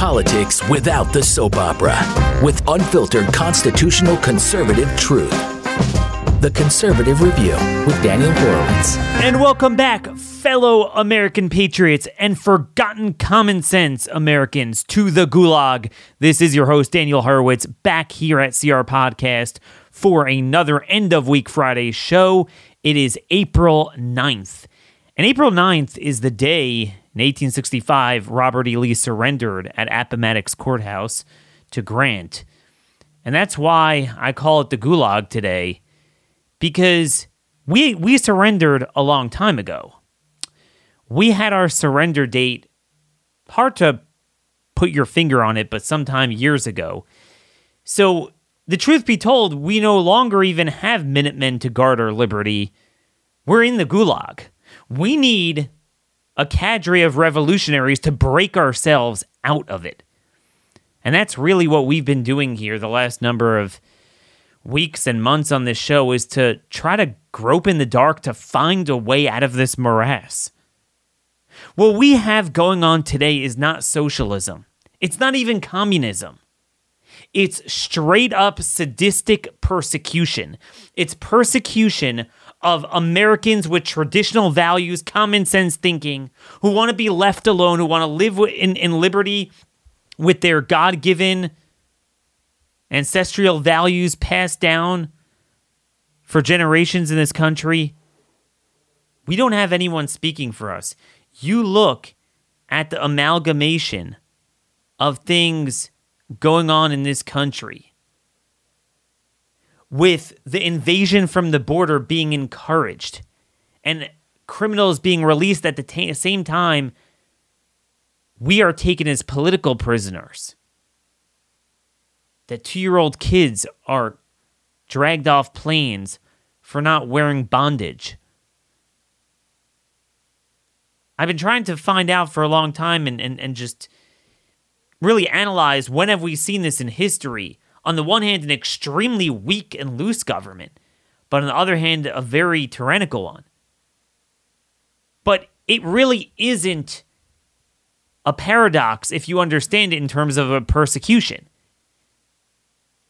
politics without the soap opera with unfiltered constitutional conservative truth. The Conservative Review with Daniel Horowitz. And welcome back, fellow American patriots and forgotten common sense Americans, to the Gulag. This is your host, Daniel Horowitz, back here at CR Podcast for another end of week Friday show. It is April 9th. And April 9th is the day in 1865 Robert E. Lee surrendered at Appomattox Courthouse to Grant. And that's why I call it the Gulag today, because we, we surrendered a long time ago. We had our surrender date, hard to put your finger on it, but sometime years ago. So, the truth be told, we no longer even have Minutemen to guard our liberty. We're in the gulag. We need a cadre of revolutionaries to break ourselves out of it. And that's really what we've been doing here the last number of weeks and months on this show is to try to grope in the dark to find a way out of this morass. What we have going on today is not socialism. It's not even communism. It's straight up sadistic persecution. It's persecution of Americans with traditional values, common sense thinking, who want to be left alone, who want to live in, in liberty with their God given ancestral values passed down for generations in this country. We don't have anyone speaking for us. You look at the amalgamation of things going on in this country with the invasion from the border being encouraged and criminals being released at the same time, we are taken as political prisoners. That two year old kids are dragged off planes for not wearing bondage. I've been trying to find out for a long time and, and, and just really analyze when have we seen this in history on the one hand, an extremely weak and loose government, but on the other hand, a very tyrannical one. But it really isn't a paradox if you understand it in terms of a persecution.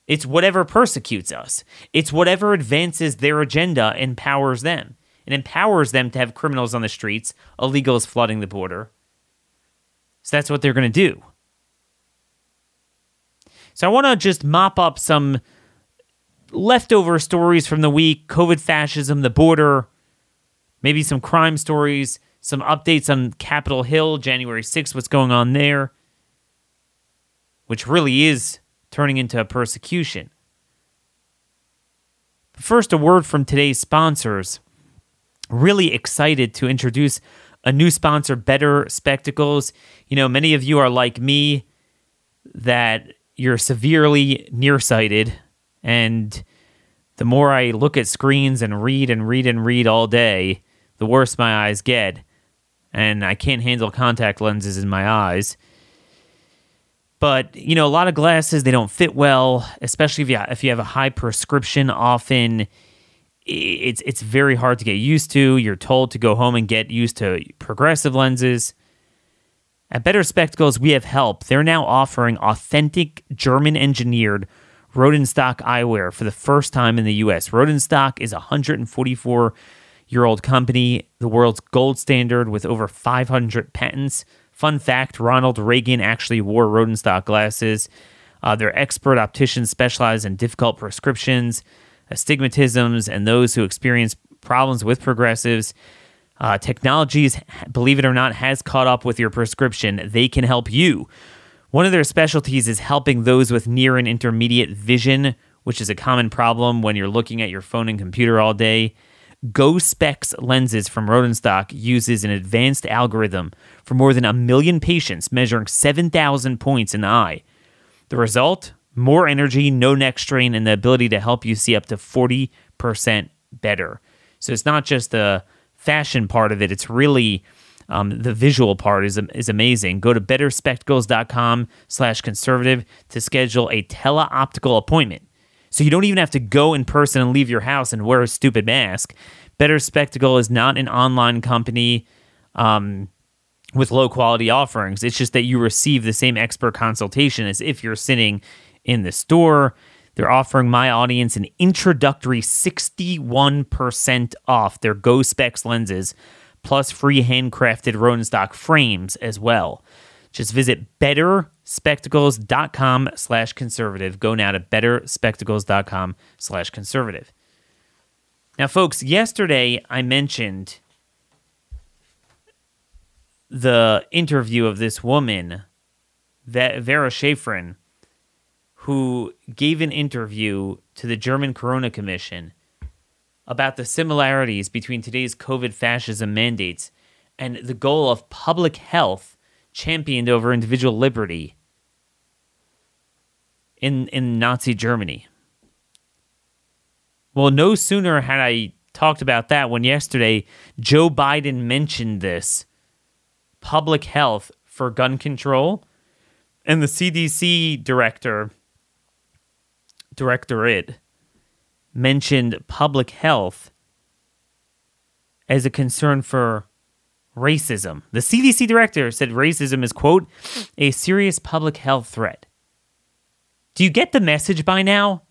It's whatever persecutes us. It's whatever advances their agenda empowers them. It empowers them to have criminals on the streets, illegals flooding the border. So that's what they're going to do. So I want to just mop up some leftover stories from the week COVID fascism, the border, maybe some crime stories, some updates on Capitol Hill, January 6th, what's going on there, which really is turning into a persecution. First, a word from today's sponsors. Really excited to introduce a new sponsor, Better Spectacles. You know, many of you are like me that you're severely nearsighted and the more I look at screens and read and read and read all day, the worse my eyes get. And I can't handle contact lenses in my eyes. But, you know, a lot of glasses, they don't fit well, especially if you, if you have a high prescription. Often it's, it's very hard to get used to. You're told to go home and get used to progressive lenses. At Better Spectacles, we have help. They're now offering authentic German engineered Rodenstock eyewear for the first time in the US. Rodenstock is a 144 year old company, the world's gold standard with over 500 patents. Fun fact Ronald Reagan actually wore Rodenstock glasses. Uh, their expert opticians specialize in difficult prescriptions, astigmatisms, and those who experience problems with progressives. Uh, technologies, believe it or not, has caught up with your prescription. They can help you. One of their specialties is helping those with near and intermediate vision, which is a common problem when you're looking at your phone and computer all day. Go Specs lenses from Rodenstock uses an advanced algorithm for more than a million patients, measuring 7,000 points in the eye. The result? More energy, no neck strain, and the ability to help you see up to 40% better. So it's not just a fashion part of it. It's really um, the visual part is is amazing. Go to betterspectacles.com slash conservative to schedule a teleoptical appointment. So you don't even have to go in person and leave your house and wear a stupid mask. Better Spectacle is not an online company. Um, with low quality offerings. It's just that you receive the same expert consultation as if you're sitting in the store. They're offering my audience an introductory 61% off their Go Specs lenses, plus free handcrafted Rodenstock frames as well. Just visit betterspectacles.com slash conservative. Go now to betterspectacles.com slash conservative. Now, folks, yesterday I mentioned the interview of this woman, Vera Sharav, who gave an interview to the German Corona Commission about the similarities between today's COVID fascism mandates and the goal of public health championed over individual liberty in in Nazi Germany. Well, no sooner had I talked about that when yesterday Joe Biden mentioned this public health for gun control and the CDC director directorate mentioned public health as a concern for racism. The CDC director said racism is, quote, a serious public health threat. Do you get the message by now?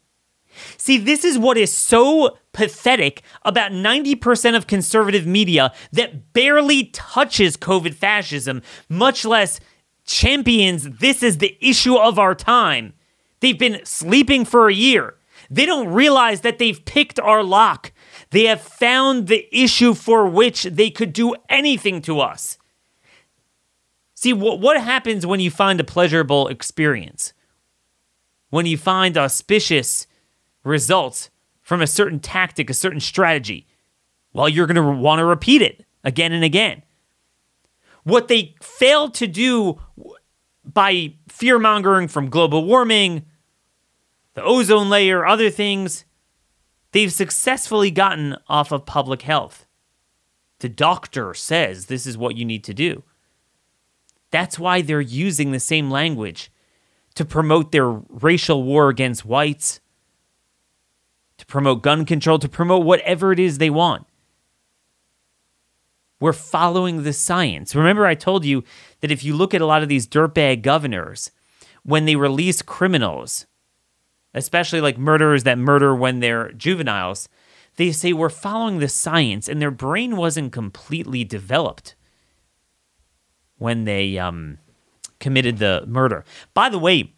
See, this is what is so pathetic about 90% of conservative media that barely touches COVID fascism, much less champions this is the issue of our time. They've been sleeping for a year. They don't realize that they've picked our lock. They have found the issue for which they could do anything to us. See, what, what happens when you find a pleasurable experience? When you find auspicious results from a certain tactic, a certain strategy, well, you're going to want to repeat it again and again. What they failed to do by fear mongering from global warming, the ozone layer, other things, they've successfully gotten off of public health. The doctor says this is what you need to do. That's why they're using the same language to promote their racial war against whites, to promote gun control, to promote whatever it is they want. We're following the science. Remember, I told you that if you look at a lot of these dirtbag governors, when they release criminals, especially like murderers that murder when they're juveniles, they say we're following the science and their brain wasn't completely developed when they um, committed the murder. By the way,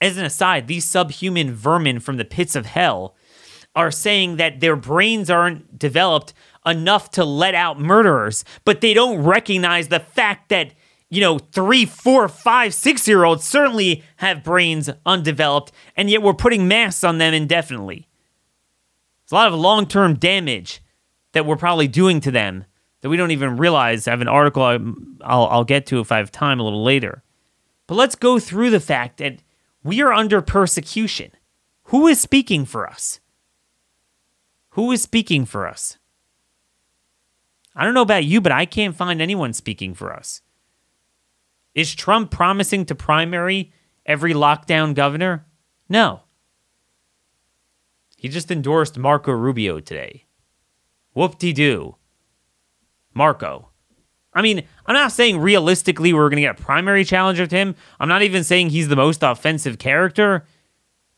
as an aside, these subhuman vermin from the pits of hell are saying that their brains aren't developed enough to let out murderers, but they don't recognize the fact that you know, three, four, five, six year olds certainly have brains undeveloped, and yet we're putting masks on them indefinitely. It's a lot of long term damage that we're probably doing to them that we don't even realize. I have an article I'll, I'll get to if I have time a little later. But let's go through the fact that we are under persecution. Who is speaking for us? Who is speaking for us? I don't know about you, but I can't find anyone speaking for us. Is Trump promising to primary every lockdown governor? No. He just endorsed Marco Rubio today. Whoop de doo. Marco. I mean, I'm not saying realistically we're going to get a primary challenger to him. I'm not even saying he's the most offensive character.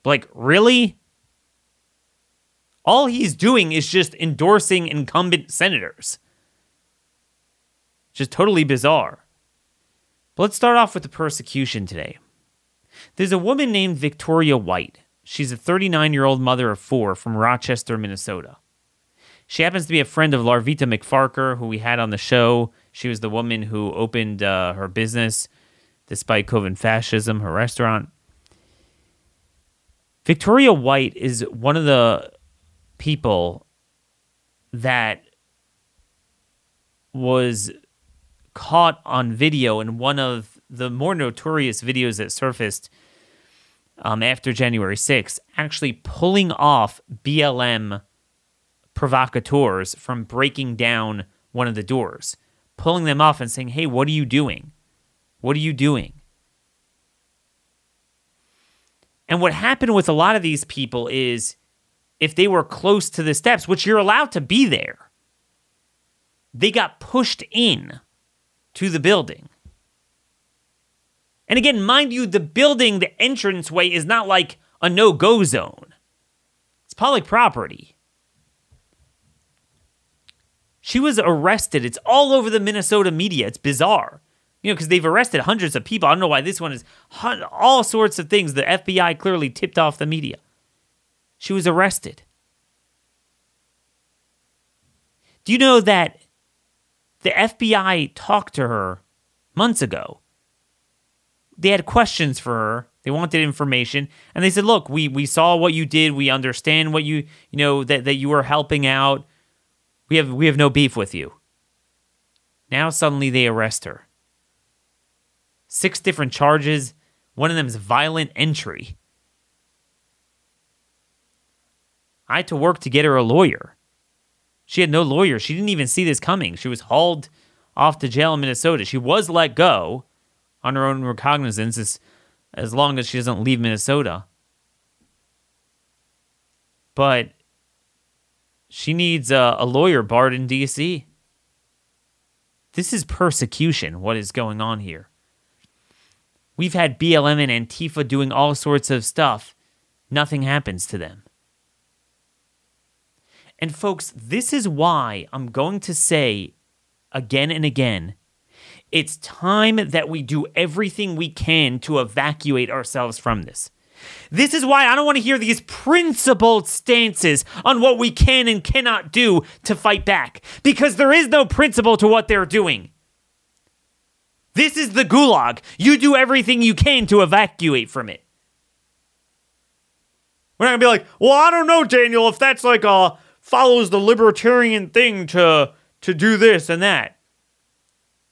Like, really? All he's doing is just endorsing incumbent senators. Just totally bizarre. But let's start off with the persecution today. There's a woman named Victoria White. She's a 39 year old mother of four from Rochester, Minnesota. She happens to be a friend of Larvita McFarker, who we had on the show. She was the woman who opened uh, her business despite COVID fascism, her restaurant. Victoria White is one of the people that was caught on video in one of the more notorious videos that surfaced um, after January 6th, actually pulling off BLM provocateurs from breaking down one of the doors, pulling them off and saying, Hey, what are you doing? What are you doing? And what happened with a lot of these people is if they were close to the steps, which you're allowed to be there, they got pushed in to the building. And again, mind you, the building, the entranceway is not like a no go zone, it's public property. She was arrested. It's all over the Minnesota media. It's bizarre. You know, because they've arrested hundreds of people. I don't know why this one is all sorts of things. The FBI clearly tipped off the media. She was arrested. Do you know that the FBI talked to her months ago? They had questions for her. They wanted information, and they said, "Look, we we saw what you did. We understand what you you know that that you were helping out. We have we have no beef with you." Now suddenly they arrest her. Six different charges. One of them is violent entry. I had to work to get her a lawyer. She had no lawyer. She didn't even see this coming. She was hauled off to jail in Minnesota. She was let go on her own recognizance as, as long as she doesn't leave Minnesota. But she needs a, a lawyer barred in D.C. This is persecution, what is going on here. We've had BLM and Antifa doing all sorts of stuff. Nothing happens to them. And folks, this is why I'm going to say again and again it's time that we do everything we can to evacuate ourselves from this. This is why I don't want to hear these principled stances on what we can and cannot do to fight back, because there is no principle to what they're doing. This is the gulag. You do everything you can to evacuate from it. We're not gonna be like, well, I don't know, Daniel, if that's like a follows the libertarian thing to to do this and that.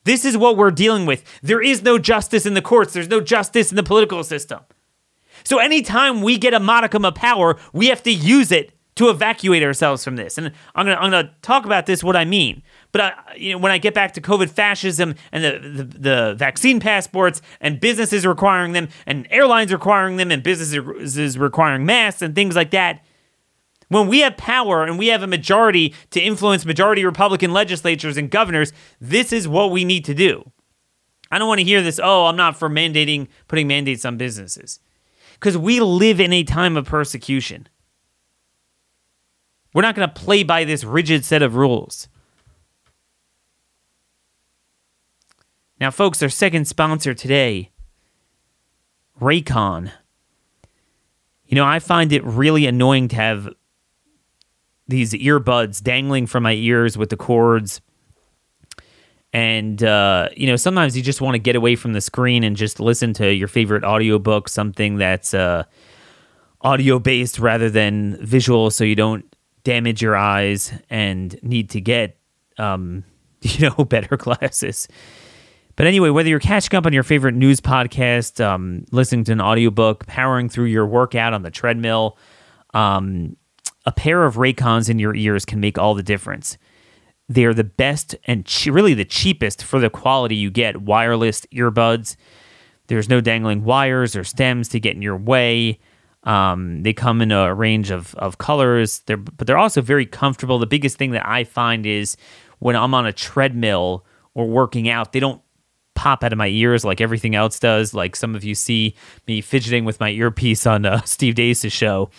This is what we're dealing with. There is no justice in the courts, there's no justice in the political system. So anytime we get a modicum of power, we have to use it to evacuate ourselves from this. And I'm gonna I'm gonna talk about this what I mean. But I, you know, when I get back to COVID fascism and the, the, the vaccine passports and businesses requiring them and airlines requiring them and businesses requiring masks and things like that, when we have power and we have a majority to influence majority Republican legislatures and governors, this is what we need to do. I don't want to hear this, oh, I'm not for mandating, putting mandates on businesses. Because we live in a time of persecution. We're not going to play by this rigid set of rules. Now, folks, our second sponsor today, Raycon. You know, I find it really annoying to have these earbuds dangling from my ears with the cords. And, uh, you know, sometimes you just want to get away from the screen and just listen to your favorite audiobook, something that's uh, audio based rather than visual, so you don't damage your eyes and need to get, um, you know, better glasses. But anyway, whether you're catching up on your favorite news podcast, um, listening to an audiobook, powering through your workout on the treadmill, um, a pair of Raycons in your ears can make all the difference. They are the best and che- really the cheapest for the quality you get wireless earbuds. There's no dangling wires or stems to get in your way. Um, they come in a range of, of colors, they're, but they're also very comfortable. The biggest thing that I find is when I'm on a treadmill or working out, they don't pop out of my ears like everything else does. Like some of you see me fidgeting with my earpiece on uh, Steve Deace's show.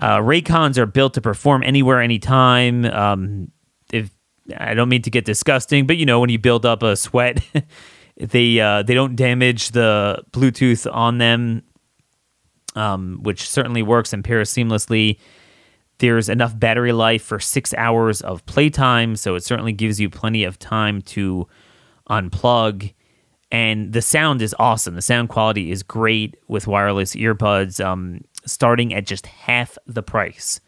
Uh, Raycons are built to perform anywhere, anytime. Um, if I don't mean to get disgusting, but you know when you build up a sweat, they uh, they don't damage the Bluetooth on them, um, which certainly works and pairs seamlessly. There's enough battery life for six hours of playtime, so it certainly gives you plenty of time to unplug. And the sound is awesome. The sound quality is great with wireless earbuds. Um, starting at just half the price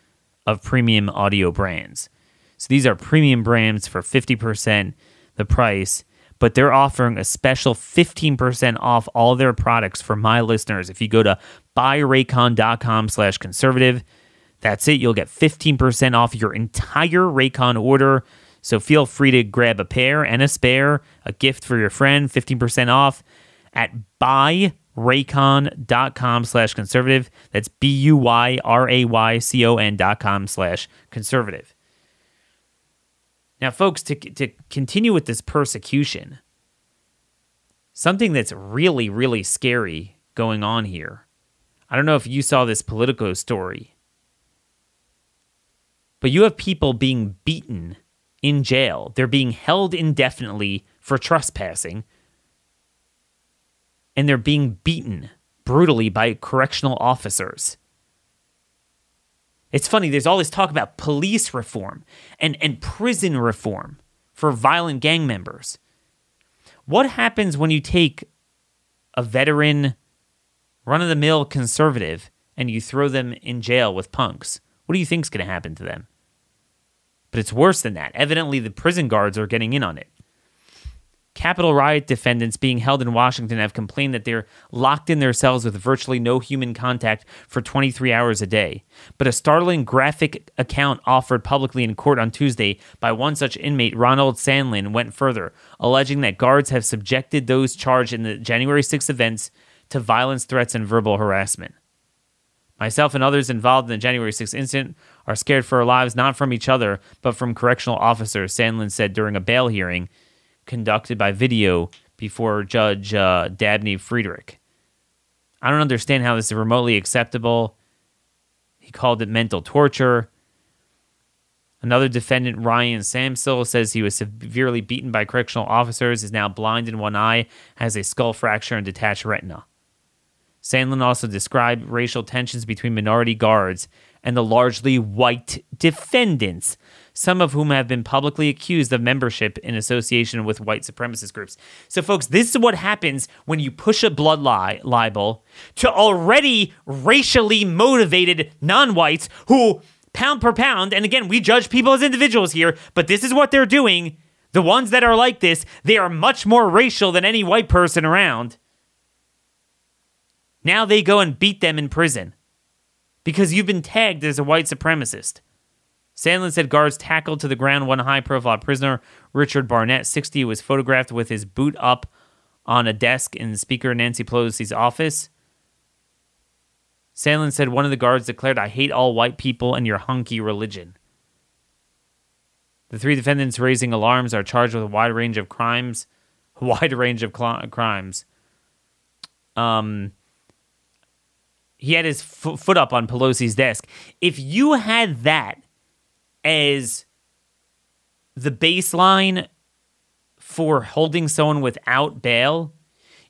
of premium audio brands. So these are premium brands for 50% the price, but they're offering a special 15% off all their products for my listeners. If you go to buyraycon.com slash conservative, that's it. You'll get 15% off your entire Raycon order. So feel free to grab a pair and a spare, a gift for your friend, 15% off at buy raycon.com slash conservative. That's B U Y R A Y C O N dot com slash conservative. Now, folks, to, to continue with this persecution, something that's really, really scary going on here. I don't know if you saw this Politico story, but you have people being beaten in jail. They're being held indefinitely for trespassing, and they're being beaten brutally by correctional officers. It's funny, there's all this talk about police reform and, and prison reform for violent gang members. What happens when you take a veteran, run of the mill conservative and you throw them in jail with punks? What do you think's going to happen to them? But it's worse than that. Evidently, the prison guards are getting in on it. Capitol riot defendants being held in Washington have complained that they're locked in their cells with virtually no human contact for 23 hours a day. But a startling graphic account offered publicly in court on Tuesday by one such inmate, Ronald Sandlin, went further, alleging that guards have subjected those charged in the January 6 events to violence, threats, and verbal harassment. Myself and others involved in the January 6 incident are scared for our lives, not from each other, but from correctional officers, Sandlin said during a bail hearing conducted by video before Judge uh, Dabney Friedrich. I don't understand how this is remotely acceptable. He called it mental torture. Another defendant, Ryan Samsel, says he was severely beaten by correctional officers, is now blind in one eye, has a skull fracture, and detached retina. Sandlin also described racial tensions between minority guards and the largely white defendants, some of whom have been publicly accused of membership in association with white supremacist groups. So, folks, this is what happens when you push a blood lie, libel to already racially motivated non whites who, pound per pound, and again, we judge people as individuals here, but this is what they're doing. The ones that are like this, they are much more racial than any white person around. Now they go and beat them in prison because you've been tagged as a white supremacist. Sandlin said guards tackled to the ground one high profile prisoner, Richard Barnett, 60, was photographed with his boot up on a desk in Speaker Nancy Pelosi's office. Sandlin said one of the guards declared, I hate all white people and your hunky religion. The three defendants raising alarms are charged with a wide range of crimes. Wide range of cl- crimes. Um, he had his f- foot up on Pelosi's desk. If you had that as the baseline for holding someone without bail,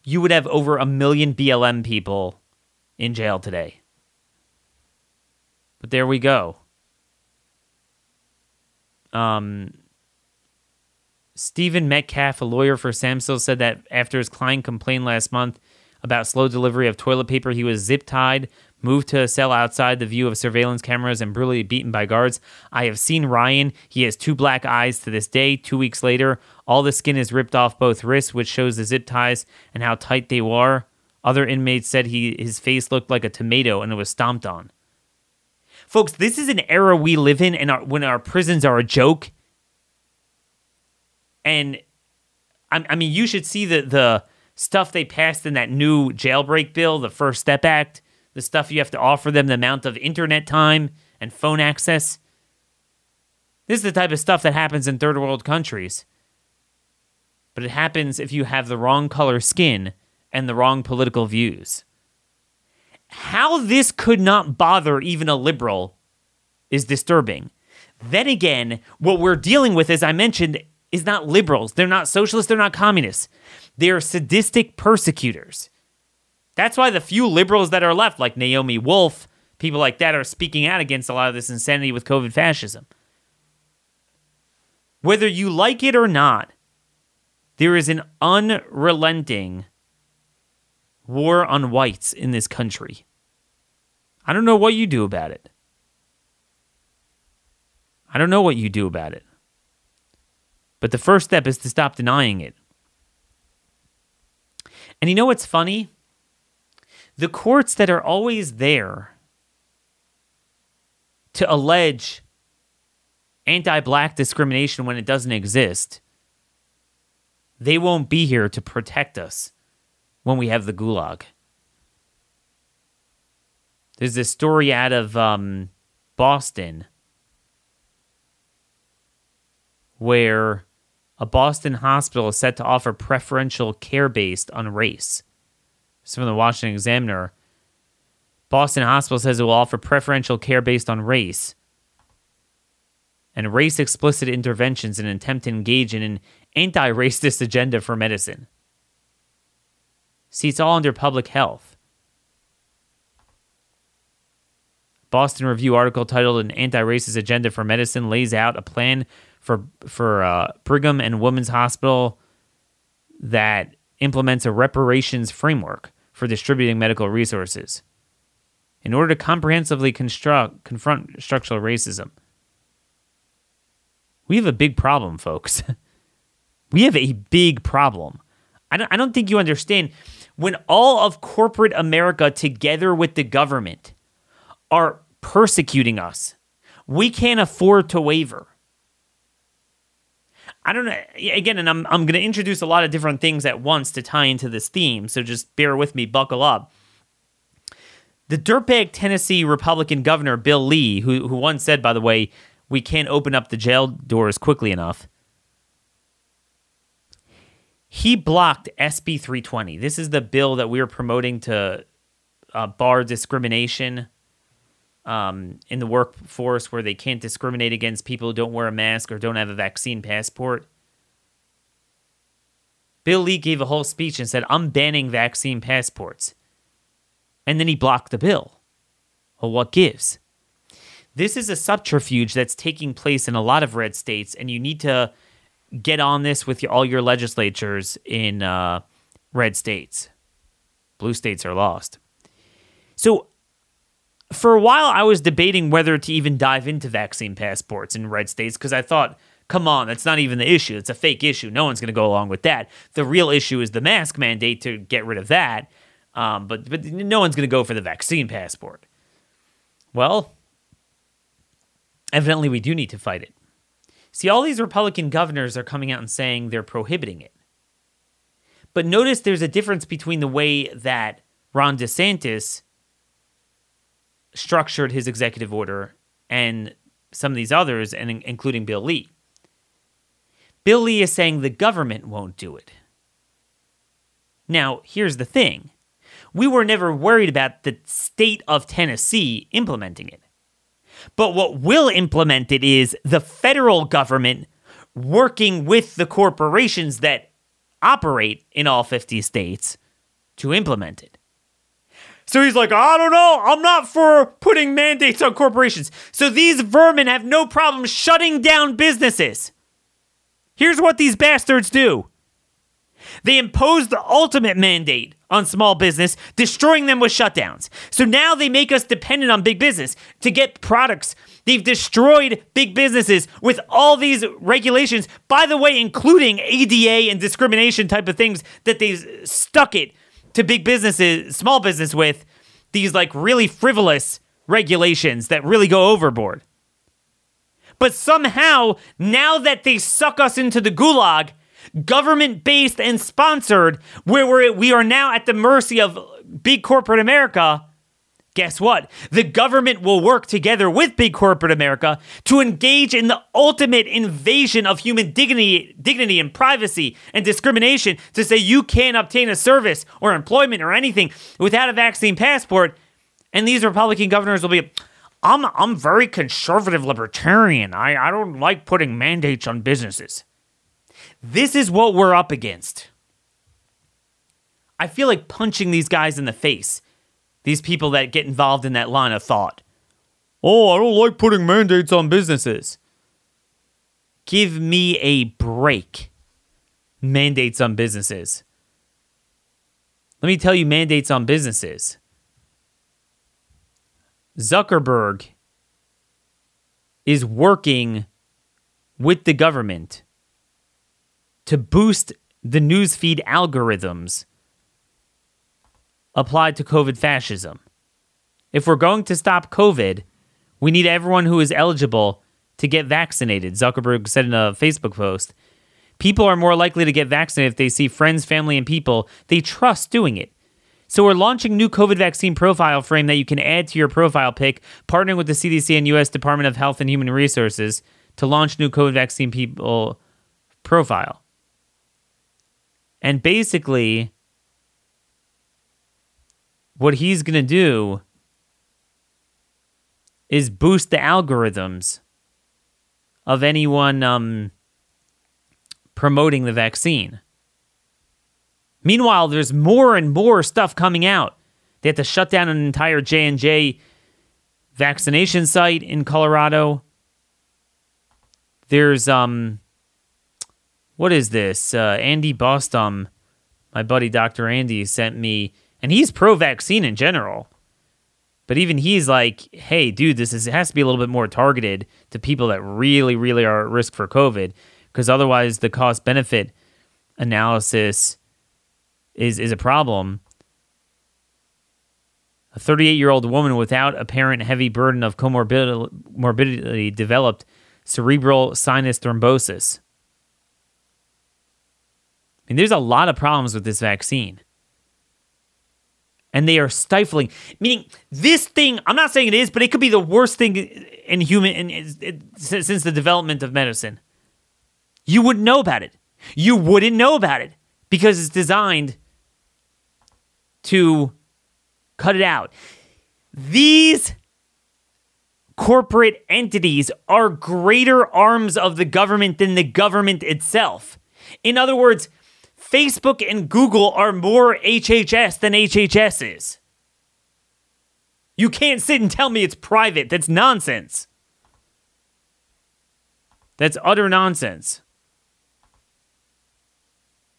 you would have over a million BLM people in jail today. But there we go. Um, Stephen Metcalf, a lawyer for Samsel, said that after his client complained last month about slow delivery of toilet paper, he was zip tied moved to a cell outside the view of surveillance cameras and brutally beaten by guards. I have seen Ryan. He has two black eyes to this day. Two weeks later, all the skin is ripped off both wrists, which shows the zip ties and how tight they were. Other inmates said he his face looked like a tomato and it was stomped on. Folks, this is an era we live in, and our, when our prisons are a joke. And I, I mean, you should see the the stuff they passed in that new jailbreak bill, the First Step Act the stuff you have to offer them, the amount of internet time and phone access. This is the type of stuff that happens in third world countries. But it happens if you have the wrong color skin and the wrong political views. How this could not bother even a liberal is disturbing. Then again, what we're dealing with, as I mentioned, is not liberals. They're not socialists. They're not communists. They're sadistic persecutors. That's why the few liberals that are left, like Naomi Wolf, people like that, are speaking out against a lot of this insanity with COVID fascism. Whether you like it or not, there is an unrelenting war on whites in this country. I don't know what you do about it. I don't know what you do about it. But the first step is to stop denying it. And you know what's funny? The courts that are always there to allege anti black discrimination when it doesn't exist, they won't be here to protect us when we have the gulag. There's this story out of um, Boston where a Boston hospital is set to offer preferential care based on race. This is from the Washington Examiner. Boston Hospital says it will offer preferential care based on race and race explicit interventions in an attempt to engage in an anti racist agenda for medicine. See, it's all under public health. Boston Review article titled "An Anti-Racist Agenda for Medicine" lays out a plan for for uh, Brigham and Women's Hospital that implements a reparations framework for distributing medical resources in order to comprehensively construct confront structural racism. We have a big problem, folks. we have a big problem. I don't, I don't think you understand when all of corporate America, together with the government, are persecuting us. We can't afford to waver. I don't know. Again, and I'm, I'm going to introduce a lot of different things at once to tie into this theme. So just bear with me, buckle up. The dirtbag Tennessee Republican governor, Bill Lee, who, who once said, by the way, we can't open up the jail doors quickly enough. He blocked SB 320. This is the bill that we are promoting to uh, bar discrimination um, in the workforce where they can't discriminate against people who don't wear a mask or don't have a vaccine passport. Bill Lee gave a whole speech and said, I'm banning vaccine passports. And then he blocked the bill. Well, what gives? This is a subterfuge that's taking place in a lot of red states, and you need to get on this with all your legislatures in uh, red states. Blue states are lost. So for a while, I was debating whether to even dive into vaccine passports in red states because I thought, come on, that's not even the issue. It's a fake issue. No one's going to go along with that. The real issue is the mask mandate to get rid of that. Um, but but no one's going to go for the vaccine passport. Well, evidently we do need to fight it. See, all these Republican governors are coming out and saying they're prohibiting it. But notice there's a difference between the way that Ron DeSantis structured his executive order and some of these others, and including Bill Lee. Bill Lee is saying the government won't do it. Now, here's the thing we were never worried about the state of Tennessee implementing it. But what will implement it is the federal government working with the corporations that operate in all 50 states to implement it. So he's like, I don't know. I'm not for putting mandates on corporations. So these vermin have no problem shutting down businesses. Here's what these bastards do they impose the ultimate mandate on small business, destroying them with shutdowns. So now they make us dependent on big business to get products. They've destroyed big businesses with all these regulations, by the way, including ADA and discrimination type of things that they've stuck it to big businesses, small business with these like really frivolous regulations that really go overboard. But somehow, now that they suck us into the gulag, government based and sponsored, where we're, we are now at the mercy of big corporate America, Guess what? The government will work together with big corporate America to engage in the ultimate invasion of human dignity, dignity and privacy and discrimination to say you can't obtain a service or employment or anything without a vaccine passport. And these Republican governors will be, I'm, I'm very conservative libertarian. I, I don't like putting mandates on businesses. This is what we're up against. I feel like punching these guys in the face these people that get involved in that line of thought. Oh, I don't like putting mandates on businesses. Give me a break. Mandates on businesses. Let me tell you mandates on businesses. Zuckerberg is working with the government to boost the newsfeed algorithms applied to COVID fascism. If we're going to stop COVID, we need everyone who is eligible to get vaccinated. Zuckerberg said in a Facebook post. People are more likely to get vaccinated if they see friends, family, and people they trust doing it. So we're launching new COVID vaccine profile frame that you can add to your profile pic, partnering with the CDC and US Department of Health and Human Resources to launch new COVID vaccine people profile. And basically, what he's going to do is boost the algorithms of anyone um, promoting the vaccine. Meanwhile, there's more and more stuff coming out. They had to shut down an entire J and J vaccination site in Colorado. There's um, what is this? Uh, Andy Bostom, my buddy Dr. Andy, sent me, and he's pro-vaccine in general. But even he's like, "Hey, dude, this is, has to be a little bit more targeted to people that really, really are at risk for COVID, because otherwise the cost-benefit analysis is is a problem." A 38 year old woman without apparent heavy burden of comorbidity developed cerebral sinus thrombosis. I mean, there's a lot of problems with this vaccine. And they are stifling. Meaning, this thing, I'm not saying it is, but it could be the worst thing in human in, in, in, since the development of medicine. You wouldn't know about it. You wouldn't know about it because it's designed to cut it out. These corporate entities are greater arms of the government than the government itself. In other words, Facebook and Google are more HHS than HHS is. You can't sit and tell me it's private. That's nonsense. That's utter nonsense.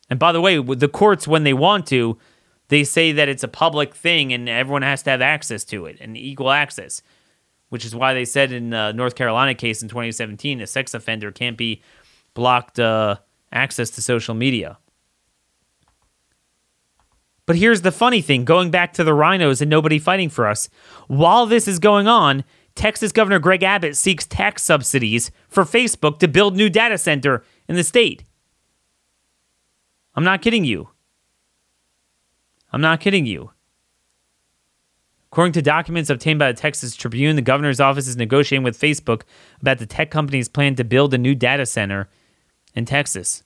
And by the way, the courts, when they want to, they say that it's a public thing and everyone has to have access to it and equal access, which is why they said in the North Carolina case in 2017 a sex offender can't be blocked uh, access to social media. But here's the funny thing going back to the RINOs and nobody fighting for us. While this is going on, Texas Governor Greg Abbott seeks tax subsidies for Facebook to build new data center in the state. I'm not kidding you. I'm not kidding you. According to documents obtained by the Texas Tribune, the governor's office is negotiating with Facebook about the tech company's plan to build a new data center in Texas.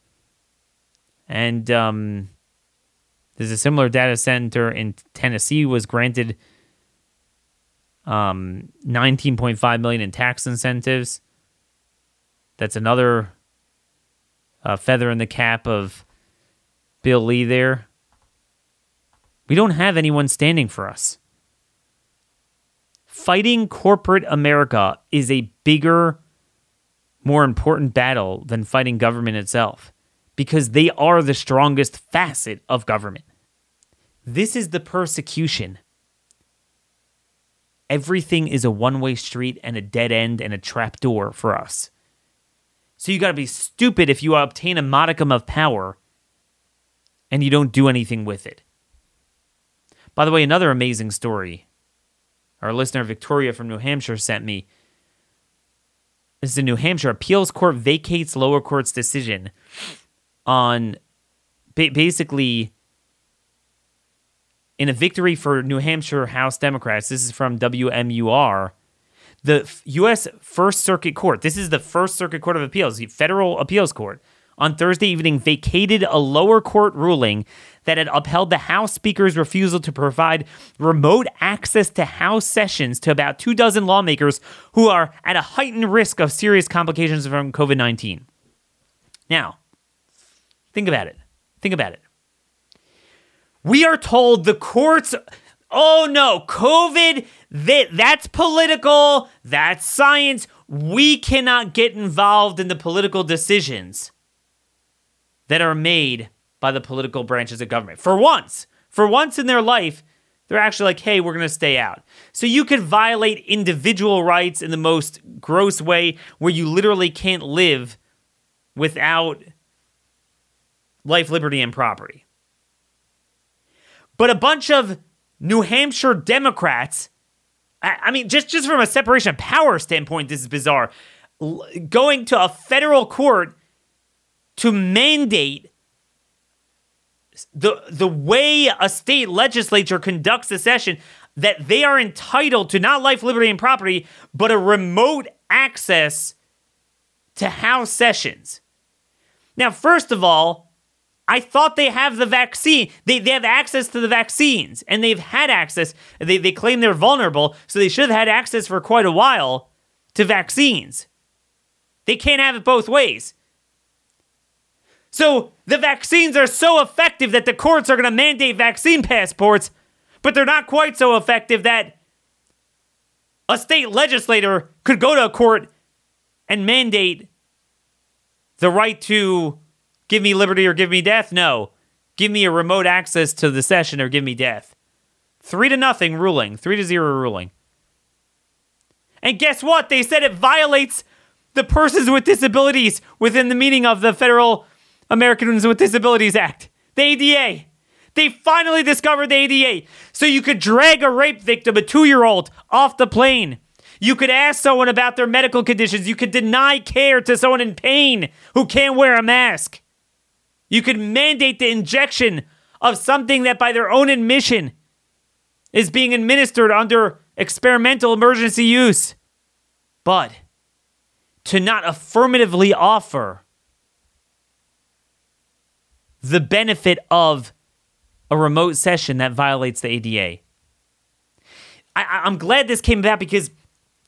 And um, there's a similar data center in Tennessee was granted um, 19.5 million in tax incentives. That's another uh, feather in the cap of Bill Lee there. We don't have anyone standing for us. Fighting corporate America is a bigger, more important battle than fighting government itself because they are the strongest facet of government. This is the persecution. Everything is a one way street and a dead end and a trap door for us. So you got to be stupid if you obtain a modicum of power and you don't do anything with it. By the way, another amazing story. Our listener Victoria from New Hampshire sent me. This is in New Hampshire. Appeals court vacates lower court's decision on basically in a victory for New Hampshire House Democrats. This is from WMUR. The U.S. First Circuit Court. This is the First Circuit Court of Appeals, the federal appeals court on Thursday evening vacated a lower court ruling that had upheld the House Speaker's refusal to provide remote access to House sessions to about two dozen lawmakers who are at a heightened risk of serious complications from COVID 19. Now, think about it. Think about it. We are told the courts, oh no, COVID, that, that's political, that's science. We cannot get involved in the political decisions that are made by the political branches of government. For once, for once in their life, they're actually like, hey, we're going to stay out. So you could violate individual rights in the most gross way where you literally can't live without life, liberty, and property. But a bunch of New Hampshire Democrats, I mean, just, just from a separation of power standpoint, this is bizarre. Going to a federal court to mandate the the way a state legislature conducts a session that they are entitled to not life, liberty, and property, but a remote access to House sessions. Now, first of all, I thought they have the vaccine. They, they have access to the vaccines, and they've had access. They, they claim they're vulnerable, so they should have had access for quite a while to vaccines. They can't have it both ways. So the vaccines are so effective that the courts are going to mandate vaccine passports, but they're not quite so effective that a state legislator could go to a court and mandate the right to give me liberty or give me death. No. Give me a remote access to the session or give me death. Three to nothing ruling, three to zero ruling. And guess what? They said it violates the Persons with Disabilities within the meaning of the Federal Americans with Disabilities Act, the ADA. They finally discovered the ADA. So you could drag a rape victim, a two year old, off the plane. You could ask someone about their medical conditions. You could deny care to someone in pain who can't wear a mask. You could mandate the injection of something that, by their own admission, is being administered under experimental emergency use. But to not affirmatively offer the benefit of a remote session that violates the ADA. I, am glad this came about because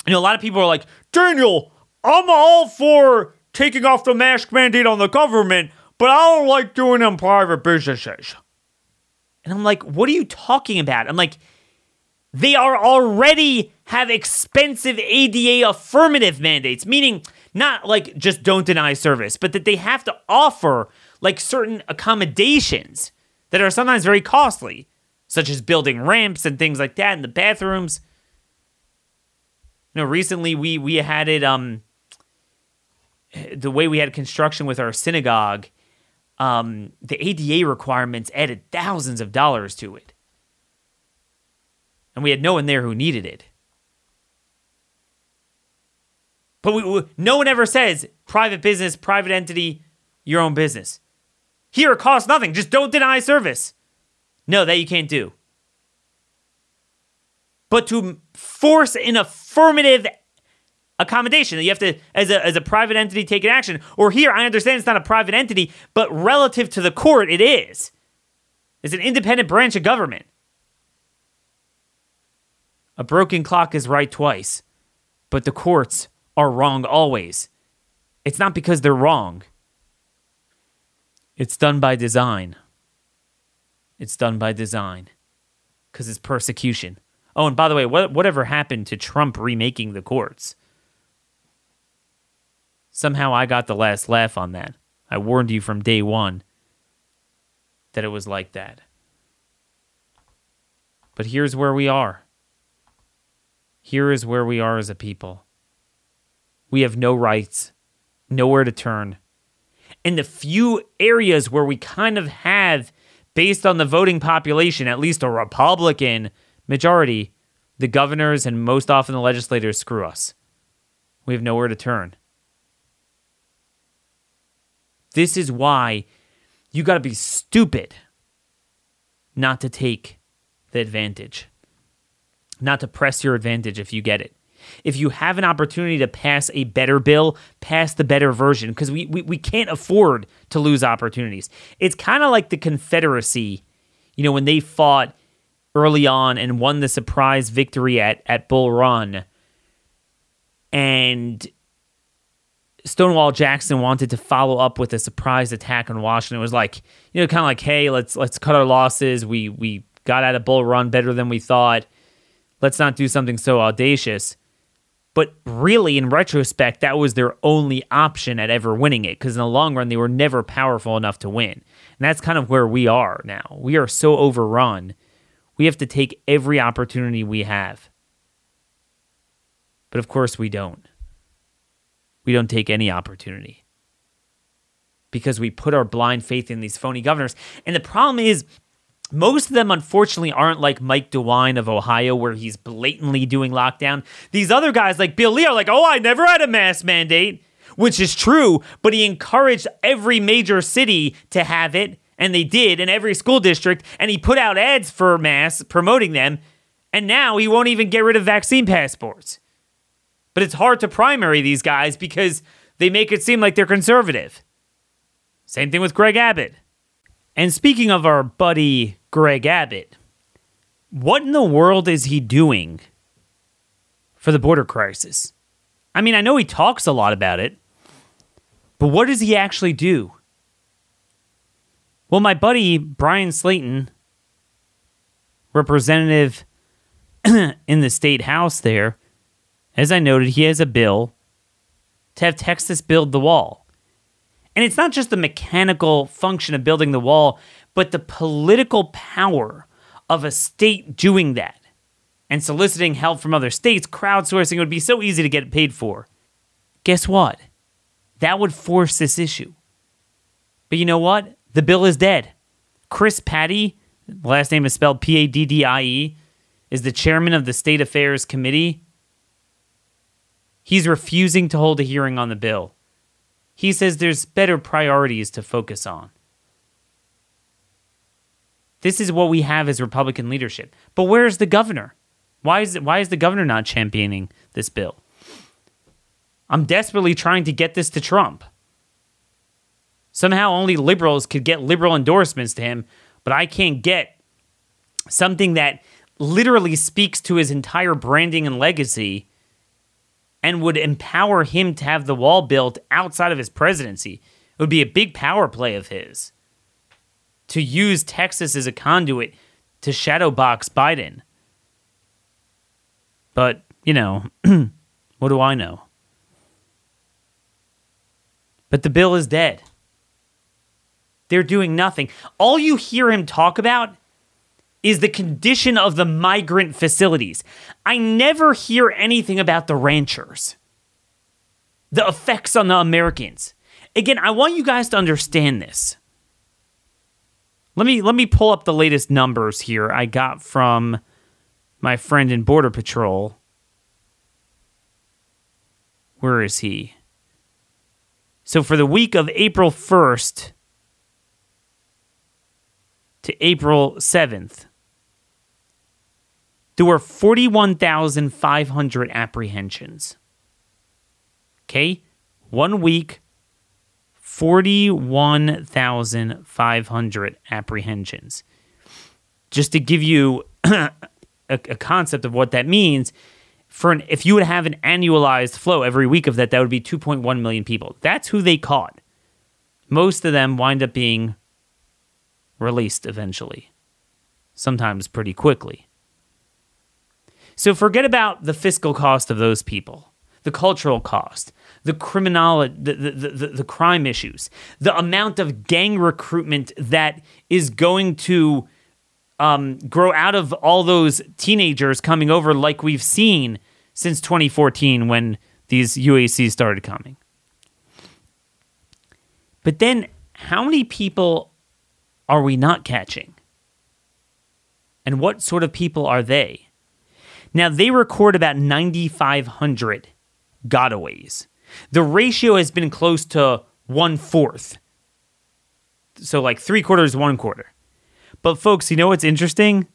you know a lot of people are like, Daniel, I'm all for taking off the mask mandate on the government, but I don't like doing in private businesses. And I'm like, what are you talking about? I'm like, they are already have expensive ADA affirmative mandates, meaning not like just don't deny service, but that they have to offer like certain accommodations that are sometimes very costly, such as building ramps and things like that in the bathrooms. You know, recently we we had it um the way we had construction with our synagogue, um, the ADA requirements added thousands of dollars to it. And we had no one there who needed it. But we, we, no one ever says private business, private entity, your own business. Here it costs nothing. Just don't deny service. No, that you can't do. But to force an affirmative accommodation that you have to, as a, as a private entity, take an action. Or here, I understand it's not a private entity, but relative to the court, it is. It's an independent branch of government. A broken clock is right twice, but the courts are wrong always. It's not because they're wrong. It's done by design. It's done by design because it's persecution. Oh, and by the way, what, whatever happened to Trump remaking the courts? Somehow I got the last laugh on that. I warned you from day one that it was like that. But here's where we are. Here is where we are as a people. We have no rights, nowhere to turn, in the few areas where we kind of have, based on the voting population, at least a Republican majority, the governors and most often the legislators screw us. We have nowhere to turn. This is why you got to be stupid not to take the advantage, not to press your advantage if you get it if you have an opportunity to pass a better bill, pass the better version because we, we, we can't afford to lose opportunities. It's kind of like the Confederacy, you know, when they fought early on and won the surprise victory at, at Bull Run. And Stonewall Jackson wanted to follow up with a surprise attack on Washington. It was like, you know, kind of like, hey, let's let's cut our losses. We we got out of Bull Run better than we thought. Let's not do something so audacious. But really, in retrospect, that was their only option at ever winning it because in the long run, they were never powerful enough to win. And that's kind of where we are now. We are so overrun. We have to take every opportunity we have. But of course, we don't. We don't take any opportunity because we put our blind faith in these phony governors. And the problem is, most of them, unfortunately, aren't like Mike DeWine of Ohio, where he's blatantly doing lockdown. These other guys, like Bill Lee, are like, oh, I never had a mask mandate, which is true, but he encouraged every major city to have it, and they did, in every school district, and he put out ads for masks promoting them, and now he won't even get rid of vaccine passports. But it's hard to primary these guys because they make it seem like they're conservative. Same thing with Greg Abbott. And speaking of our buddy Greg Abbott, what in the world is he doing for the border crisis? I mean, I know he talks a lot about it, but what does he actually do? Well, my buddy Bryan Slaton, representative in the state house there, as I noted, he has a bill to have Texas build the wall. And it's not just the mechanical function of building the wall, but the political power of a state doing that and soliciting help from other states, crowdsourcing would be so easy to get paid for. Guess what? That would force this issue. But you know what? The bill is dead. Chris Paddie, last name is spelled P A D D I E, is the chairman of the State Affairs Committee. He's refusing to hold a hearing on the bill. He says there's better priorities to focus on. This is what we have as Republican leadership. But where's the governor? Why is why is the governor not championing this bill? I'm desperately trying to get this to Trump. Somehow only liberals could get liberal endorsements to him, but I can't get something that literally speaks to his entire branding and legacy and would empower him to have the wall built outside of his presidency. It would be a big power play of his to use Texas as a conduit to shadowbox Biden. But, you know, what do I know? But the bill is dead. They're doing nothing. All you hear him talk about is the condition of the migrant facilities. I never hear anything about the ranchers, the effects on the Americans. Again, I want you guys to understand this. Let me let me pull up the latest numbers here I got from my friend in Border Patrol. Where is he? So for the week of April 1st to April 7th, there were 41,500 apprehensions. Okay? One week, 41,500 apprehensions. Just to give you a, a, concept of what that means, for an, if you would have an annualized flow every week of that, that would be 2.1 million people. That's who they caught. Most of them wind up being released eventually, sometimes pretty quickly. So forget about the fiscal cost of those people, the cultural cost, the criminal, the, the, the, the, crime issues, the amount of gang recruitment that is going to um, grow out of all those teenagers coming over, like we've seen since 2014 when these UACs started coming. But then, how many people are we not catching? And what sort of people are they? Now, they record about 9,500 gotaways. The ratio has been close to one fourth. So, like three quarters, one quarter. But, folks, you know what's interesting?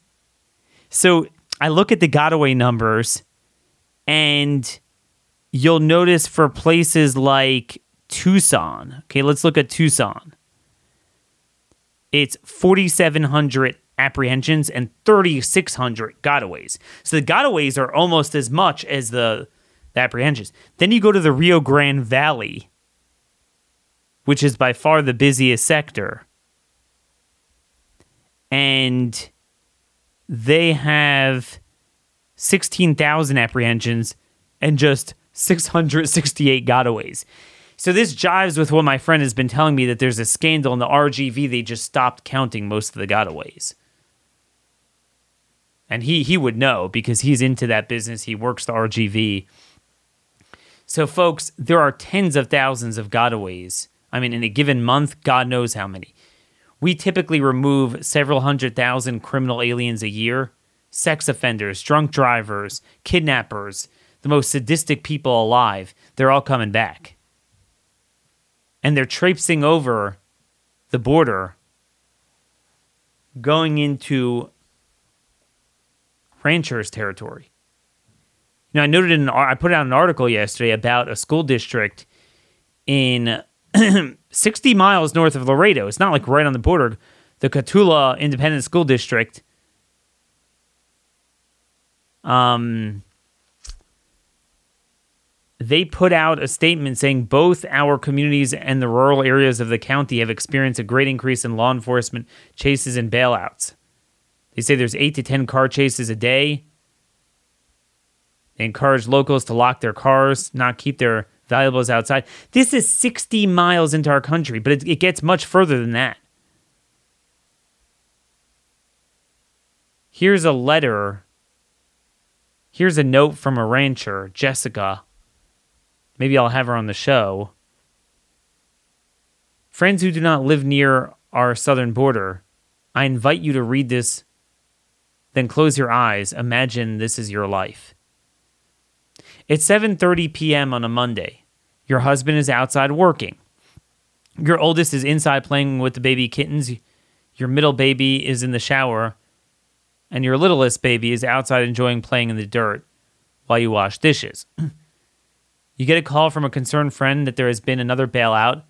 So, I look at the gotaway numbers, and you'll notice for places like Tucson, okay, let's look at Tucson. It's 4,700 apprehensions and 3,600 gotaways. So the gotaways are almost as much as the, the apprehensions. Then you go to the Rio Grande Valley, which is by far the busiest sector. And they have 16,000 apprehensions and just 668 gotaways. So this jives with what my friend has been telling me that there's a scandal in the RGV. They just stopped counting most of the gotaways. And he he would know because he's into that business. He works the RGV. So folks, there are tens of thousands of gotaways. I mean, in a given month, God knows how many. We typically remove several hundred thousand criminal aliens a year. Sex offenders, drunk drivers, kidnappers, the most sadistic people alive, they're all coming back and they're traipsing over the border going into ranchers territory. You know, I noted in I put out an article yesterday about a school district in 60 miles north of Laredo. It's not like right on the border. The Cotulla Independent School District. Um, they put out a statement saying both our communities and the rural areas of the county have experienced a great increase in law enforcement chases and bailouts. They say there's eight to 10 car chases a day. They encourage locals to lock their cars, not keep their valuables outside. This is 60 miles into our country, but it, it gets much further than that. Here's a letter. Here's a note from a rancher, Jessica Maybe I'll have her on the show. Friends who do not live near our southern border, I invite you to read this, then close your eyes. Imagine this is your life. It's 7:30 p.m. on a Monday. Your husband is outside working. Your oldest is inside playing with the baby kittens. Your middle baby is in the shower, and your littlest baby is outside enjoying playing in the dirt while you wash dishes. You get a call from a concerned friend that there has been another bailout,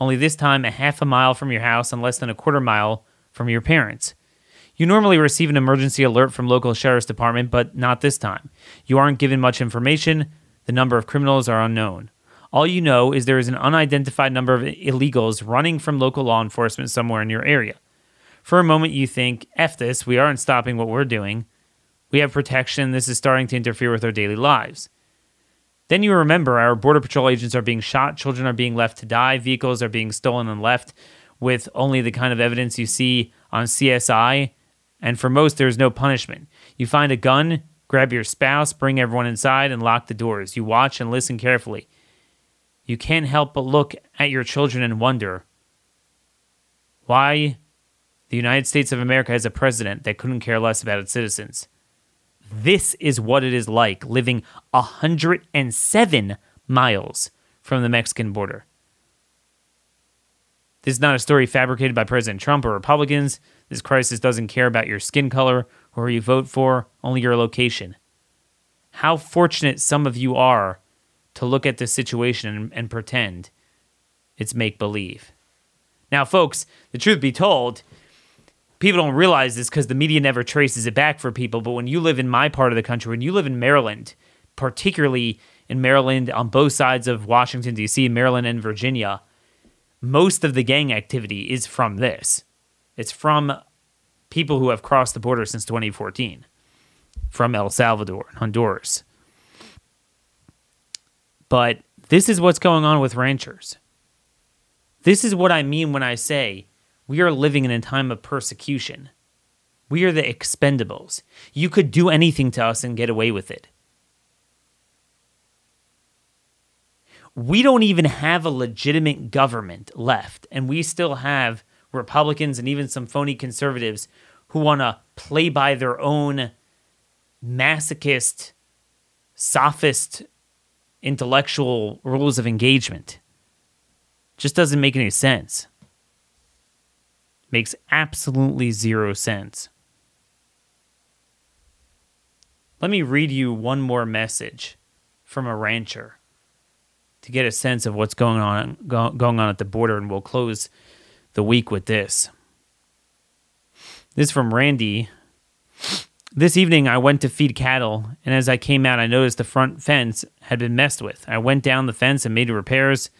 only this time a half a mile from your house and less than a quarter mile from your parents. You normally receive an emergency alert from local sheriff's department, but not this time. You aren't given much information. The number of criminals are unknown. All you know is there is an unidentified number of illegals running from local law enforcement somewhere in your area. For a moment, you think, F this, we aren't stopping what we're doing. We have protection. This is starting to interfere with our daily lives. Then you remember our Border Patrol agents are being shot, children are being left to die, vehicles are being stolen and left with only the kind of evidence you see on CSI. And for most, there's no punishment. You find a gun, grab your spouse, bring everyone inside, and lock the doors. You watch and listen carefully. You can't help but look at your children and wonder why the United States of America has a president that couldn't care less about its citizens. This is what it is like living 107 miles from the Mexican border. This is not a story fabricated by President Trump or Republicans. This crisis doesn't care about your skin color or who you vote for, only your location. How fortunate some of you are to look at this situation and, and pretend it's make believe. Now, folks, the truth be told, people don't realize this because the media never traces it back for people. But when you live in my part of the country, when you live in Maryland, particularly in Maryland on both sides of Washington, D.C., Maryland and Virginia, most of the gang activity is from this. It's from people who have crossed the border since 2014 from El Salvador and Honduras. But this is what's going on with ranchers. This is what I mean when I say we are living in a time of persecution. We are the expendables. You could do anything to us and get away with it. We don't even have a legitimate government left, and we still have Republicans and even some phony conservatives who want to play by their own masochist, sophist, intellectual rules of engagement. Just doesn't make any sense. Makes absolutely zero sense. Let me read you one more message from a rancher to get a sense of what's going on go, going on at the border, and we'll close the week with this. This is from Randy. This evening, I went to feed cattle, and as I came out, I noticed the front fence had been messed with. I went down the fence and made repairs.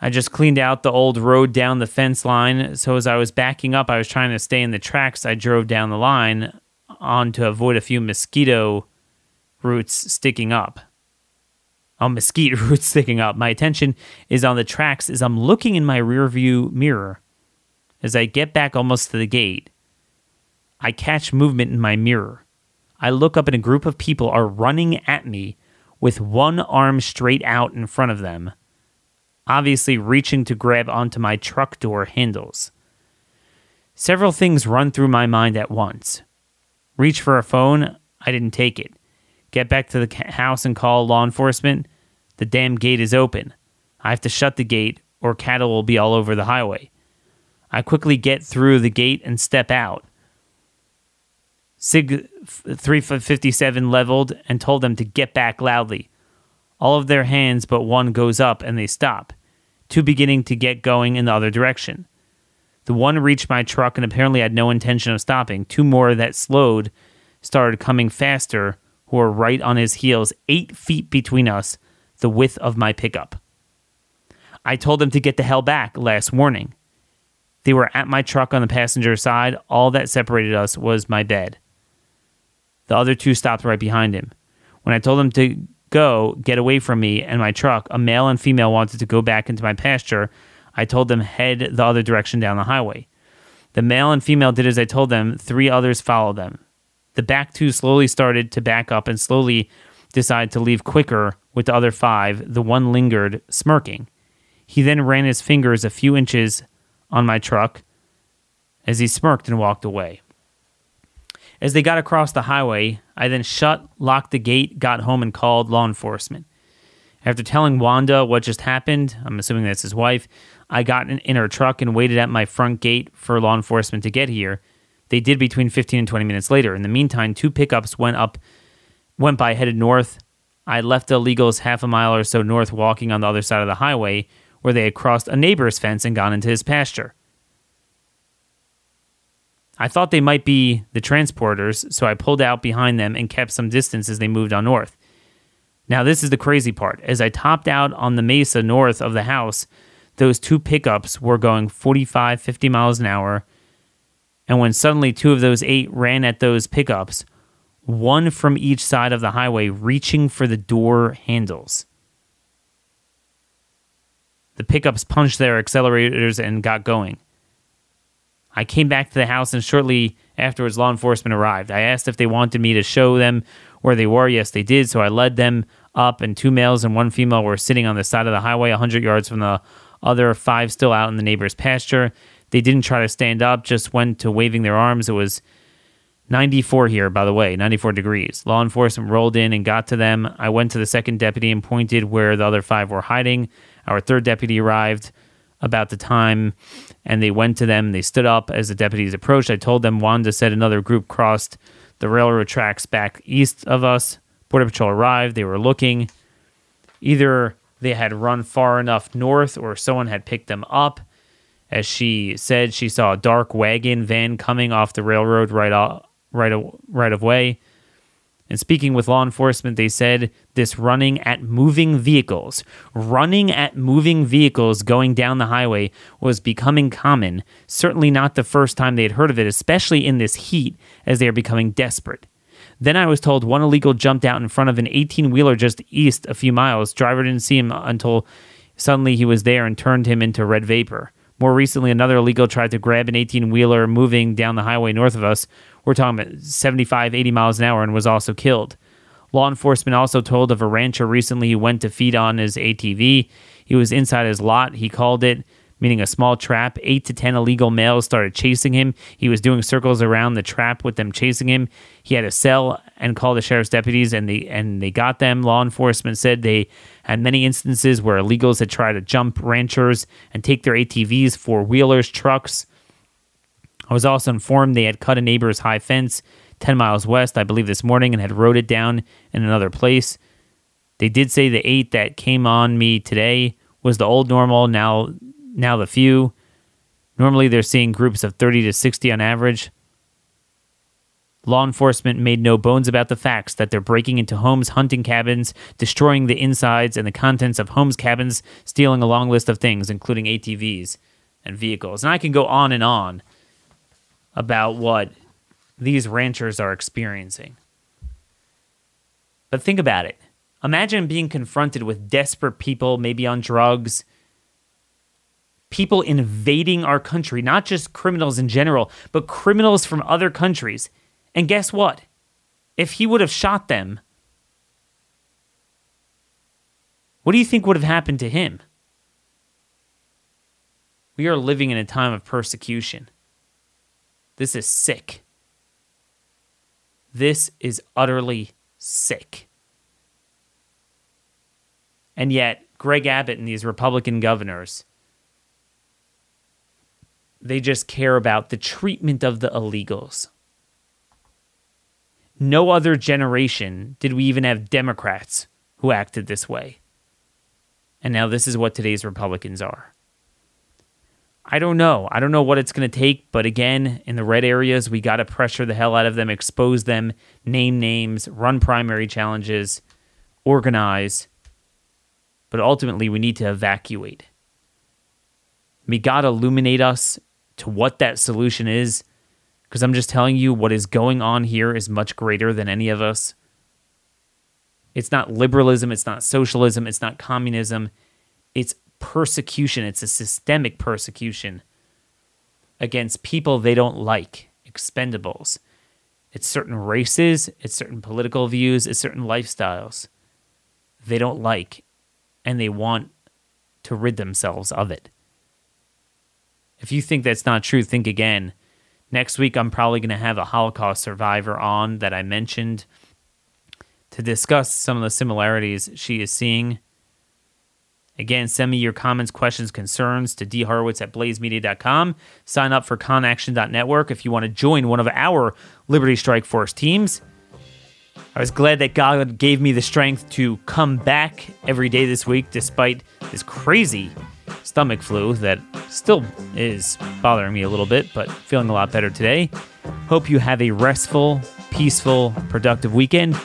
I just cleaned out the old road down the fence line. So as I was backing up, I was trying to stay in the tracks. I drove down the line on to avoid a few mosquito roots sticking up. Oh, mesquite roots sticking up. My attention is on the tracks as I'm looking in my rearview mirror. As I get back almost to the gate, I catch movement in my mirror. I look up and a group of people are running at me with one arm straight out in front of them obviously reaching to grab onto my truck door handles. Several things run through my mind at once. Reach for a phone, I didn't take it. Get back to the house and call law enforcement. The damn gate is open. I have to shut the gate, or cattle will be all over the highway. I quickly get through the gate and step out. SIG 357 leveled and told them to get back loudly. All of their hands but one goes up and they stop. two beginning to get going in the other direction. The one reached my truck and apparently had no intention of stopping. Two more that slowed started coming faster, who were right on his heels, eight feet between us, the width of my pickup. I told them to get the hell back last warning. They were at my truck on the passenger side. All that separated us was my bed. The other two stopped right behind him. When I told them to go, get away from me and my truck, a male and female wanted to go back into my pasture. I told them head the other direction down the highway. The male and female did as I told them. Three others followed them. The back two slowly started to back up and slowly decided to leave quicker with the other five. The one lingered, smirking. He then ran his fingers a few inches on my truck as he smirked and walked away. As they got across the highway, I then shut, locked the gate, got home, and called law enforcement. After telling Wanda what just happened, I'm assuming that's his wife, I got in, her truck and waited at my front gate for law enforcement to get here. They did between 15 and 20 minutes later. In the meantime, two pickups went up, went by headed north. I left the illegals half a mile or so north, walking on the other side of the highway, where they had crossed a neighbor's fence and gone into his pasture. I thought they might be the transporters, so I pulled out behind them and kept some distance as they moved on north. Now, this is the crazy part. As I topped out on the mesa north of the house, those two pickups were going 45, 50 miles an hour. And when suddenly two of those eight ran at those pickups, one from each side of the highway, reaching for the door handles. The pickups punched their accelerators and got going. I came back to the house, and shortly afterwards, law enforcement arrived. I asked if they wanted me to show them where they were. Yes, they did. So I led them up, and two males and one female were sitting on the side of the highway, 100 yards from the other five still out in the neighbor's pasture. They didn't try to stand up, just went to waving their arms. It was 94 here, by the way, 94 degrees. Law enforcement rolled in and got to them. I went to the second deputy and pointed where the other five were hiding. Our third deputy arrived about the time and they went to them. They stood up as the deputies approached. I told them Wanda said another group crossed the railroad tracks back east of us. Border Patrol arrived. They were looking. Either they had run far enough north or someone had picked them up. As she said, she saw a dark wagon van coming off the railroad right, off, right, right of way. And speaking with law enforcement, they said this running at moving vehicles, running at moving vehicles going down the highway was becoming common. Certainly not the first time they had heard of it, especially in this heat as they are becoming desperate. Then I was told one illegal jumped out in front of an 18 wheeler just east a few miles. Driver didn't see him until suddenly he was there and turned him into red vapor. More recently, another illegal tried to grab an 18 wheeler moving down the highway north of us. We're talking about 75, 80 miles an hour and was also killed. Law enforcement also told of a rancher recently who went to feed on his ATV. He was inside his lot. He called it meaning a small trap. Eight to ten illegal males started chasing him. He was doing circles around the trap with them chasing him. He had to sell and call the sheriff's deputies, and they and they got them. Law enforcement said they had many instances where illegals had tried to jump ranchers and take their ATVs, four wheelers, trucks. I was also informed they had cut a neighbor's high fence 10 miles west, I believe, this morning and had rode it down in another place. They did say the eight that came on me today was the old normal. Now now the few. Normally, they're seeing groups of 30 to 60 on average. Law enforcement made no bones about the facts that they're breaking into homes, hunting cabins, destroying the insides and the contents of homes, cabins, stealing a long list of things, including ATVs and vehicles. And I can go on and on about what these ranchers are experiencing. But think about it. Imagine being confronted with desperate people, maybe on drugs, people invading our country, not just criminals in general, but criminals from other countries. And guess what? If he would have shot them, what do you think would have happened to him? We are living in a time of persecution. This is sick. This is utterly sick. And yet, Greg Abbott and these Republican governors they just care about the treatment of the illegals. No other generation did we even have Democrats who acted this way. And now this is what today's Republicans are. I don't know. I don't know what it's going to take, but again, in the red areas, we got to pressure the hell out of them, expose them, name names, run primary challenges, organize. But ultimately, we need to evacuate. May God illuminate us to what that solution is, because I'm just telling you what is going on here is much greater than any of us. It's not liberalism, it's not socialism, it's not communism. It's persecution, it's a systemic persecution against people they don't like, expendables. It's certain races, it's certain political views, it's certain lifestyles they don't like, and they want to rid themselves of it. If you think that's not true, think again. Next week, I'm probably going to have a Holocaust survivor on that I mentioned to discuss some of the similarities she is seeing Again, send me your comments, questions, concerns to dhorowitz at blazemedia.com. Sign up for conaction.network if you want to join one of our Liberty Strike Force teams. I was glad that God gave me the strength to come back every day this week despite this crazy stomach flu that still is bothering me a little bit, but feeling a lot better today. Hope you have a restful, peaceful, productive weekend.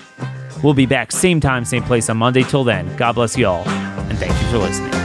We'll be back same time, same place on Monday. Till then, God bless you all and thank you for listening.